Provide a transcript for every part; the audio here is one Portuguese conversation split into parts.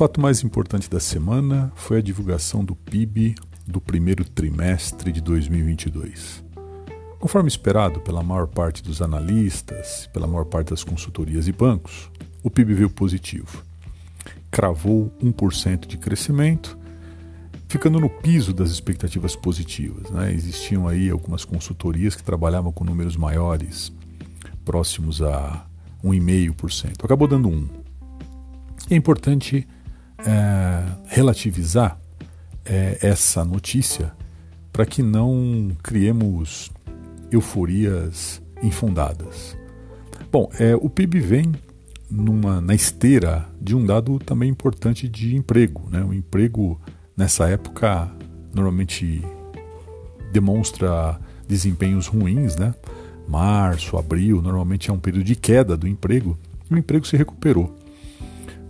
fato mais importante da semana foi a divulgação do PIB do primeiro trimestre de 2022. Conforme esperado pela maior parte dos analistas, pela maior parte das consultorias e bancos, o PIB veio positivo. Cravou 1% de crescimento, ficando no piso das expectativas positivas. Né? Existiam aí algumas consultorias que trabalhavam com números maiores, próximos a 1,5%. Acabou dando 1%. É importante é, relativizar é, essa notícia para que não criemos euforias infundadas. Bom, é, o PIB vem numa, na esteira de um dado também importante de emprego. Né? O emprego, nessa época, normalmente demonstra desempenhos ruins. Né? Março, abril, normalmente é um período de queda do emprego. E o emprego se recuperou.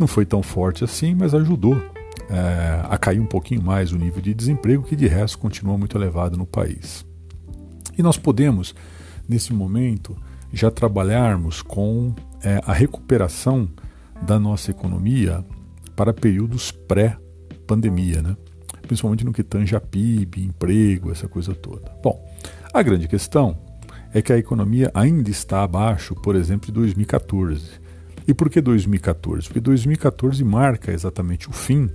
Não foi tão forte assim, mas ajudou é, a cair um pouquinho mais o nível de desemprego, que de resto continua muito elevado no país. E nós podemos, nesse momento, já trabalharmos com é, a recuperação da nossa economia para períodos pré-pandemia, né? principalmente no que tange a PIB, emprego, essa coisa toda. Bom, a grande questão é que a economia ainda está abaixo, por exemplo, de 2014. E por que 2014? Porque 2014 marca exatamente o fim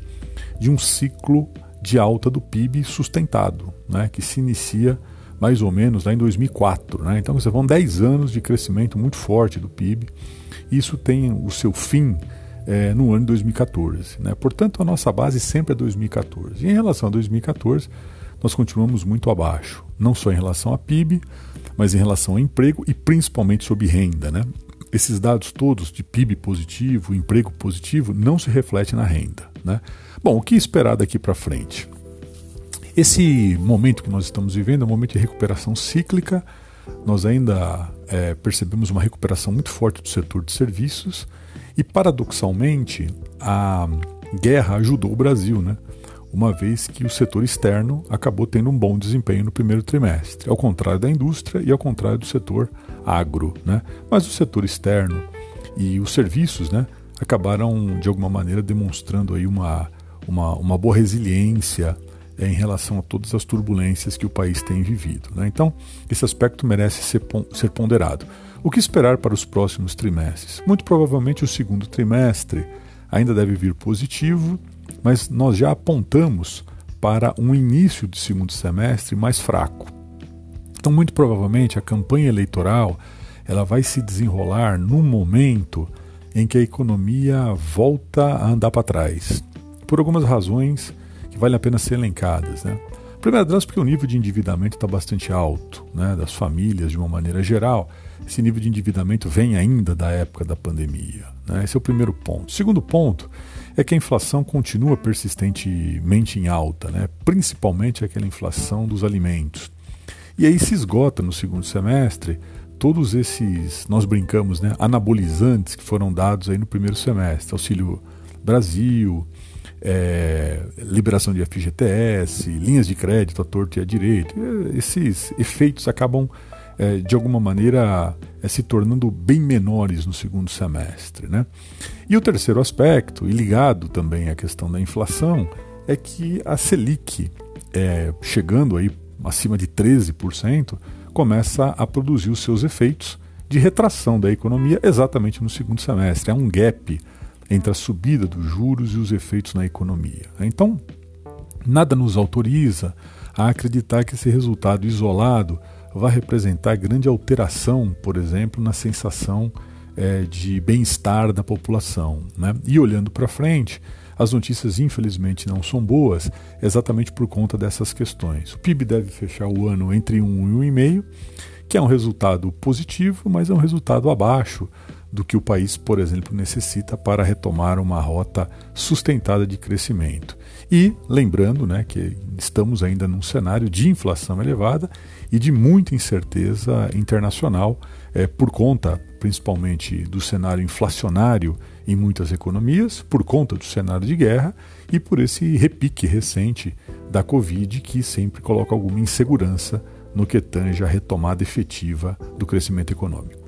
de um ciclo de alta do PIB sustentado, né, que se inicia mais ou menos lá em 2004. Né? Então você vão 10 anos de crescimento muito forte do PIB. Isso tem o seu fim é, no ano de 2014. Né? Portanto, a nossa base sempre é 2014. E em relação a 2014, nós continuamos muito abaixo, não só em relação a PIB, mas em relação ao emprego e principalmente sobre renda. Né? Esses dados todos de PIB positivo, emprego positivo, não se refletem na renda. Né? Bom, o que esperar daqui para frente? Esse momento que nós estamos vivendo é um momento de recuperação cíclica. Nós ainda é, percebemos uma recuperação muito forte do setor de serviços e, paradoxalmente, a guerra ajudou o Brasil, né? uma vez que o setor externo acabou tendo um bom desempenho no primeiro trimestre, ao contrário da indústria e ao contrário do setor agro. Né? Mas o setor externo e os serviços né, acabaram, de alguma maneira, demonstrando aí uma, uma, uma boa resiliência é, em relação a todas as turbulências que o país tem vivido. Né? Então, esse aspecto merece ser, ser ponderado. O que esperar para os próximos trimestres? Muito provavelmente o segundo trimestre ainda deve vir positivo, mas nós já apontamos para um início de segundo semestre mais fraco. Então, muito provavelmente, a campanha eleitoral ela vai se desenrolar num momento em que a economia volta a andar para trás, por algumas razões que valem a pena ser elencadas. Né? Primeira delas, porque o nível de endividamento está bastante alto, né? das famílias de uma maneira geral. Esse nível de endividamento vem ainda da época da pandemia. Né? Esse é o primeiro ponto. Segundo ponto é que a inflação continua persistentemente em alta, né? principalmente aquela inflação dos alimentos. E aí se esgota no segundo semestre todos esses, nós brincamos, né, anabolizantes que foram dados aí no primeiro semestre, Auxílio Brasil, é, liberação de FGTS, linhas de crédito à torto e à direito. Esses efeitos acabam, é, de alguma maneira, é, se tornando bem menores no segundo semestre. Né? E o terceiro aspecto, e ligado também à questão da inflação, é que a Selic, chegando aí acima de 13%, começa a produzir os seus efeitos de retração da economia exatamente no segundo semestre. É um gap entre a subida dos juros e os efeitos na economia. Então, nada nos autoriza a acreditar que esse resultado isolado vai representar grande alteração, por exemplo, na sensação é, de bem-estar da população. Né? E olhando para frente, as notícias, infelizmente, não são boas, exatamente por conta dessas questões. O PIB deve fechar o ano entre 1 e 1,5, que é um resultado positivo, mas é um resultado abaixo do que o país, por exemplo, necessita para retomar uma rota sustentada de crescimento. E lembrando né, que estamos ainda num cenário de inflação elevada e de muita incerteza internacional, é, por conta principalmente do cenário inflacionário em muitas economias, por conta do cenário de guerra e por esse repique recente da Covid, que sempre coloca alguma insegurança no que tange a retomada efetiva do crescimento econômico.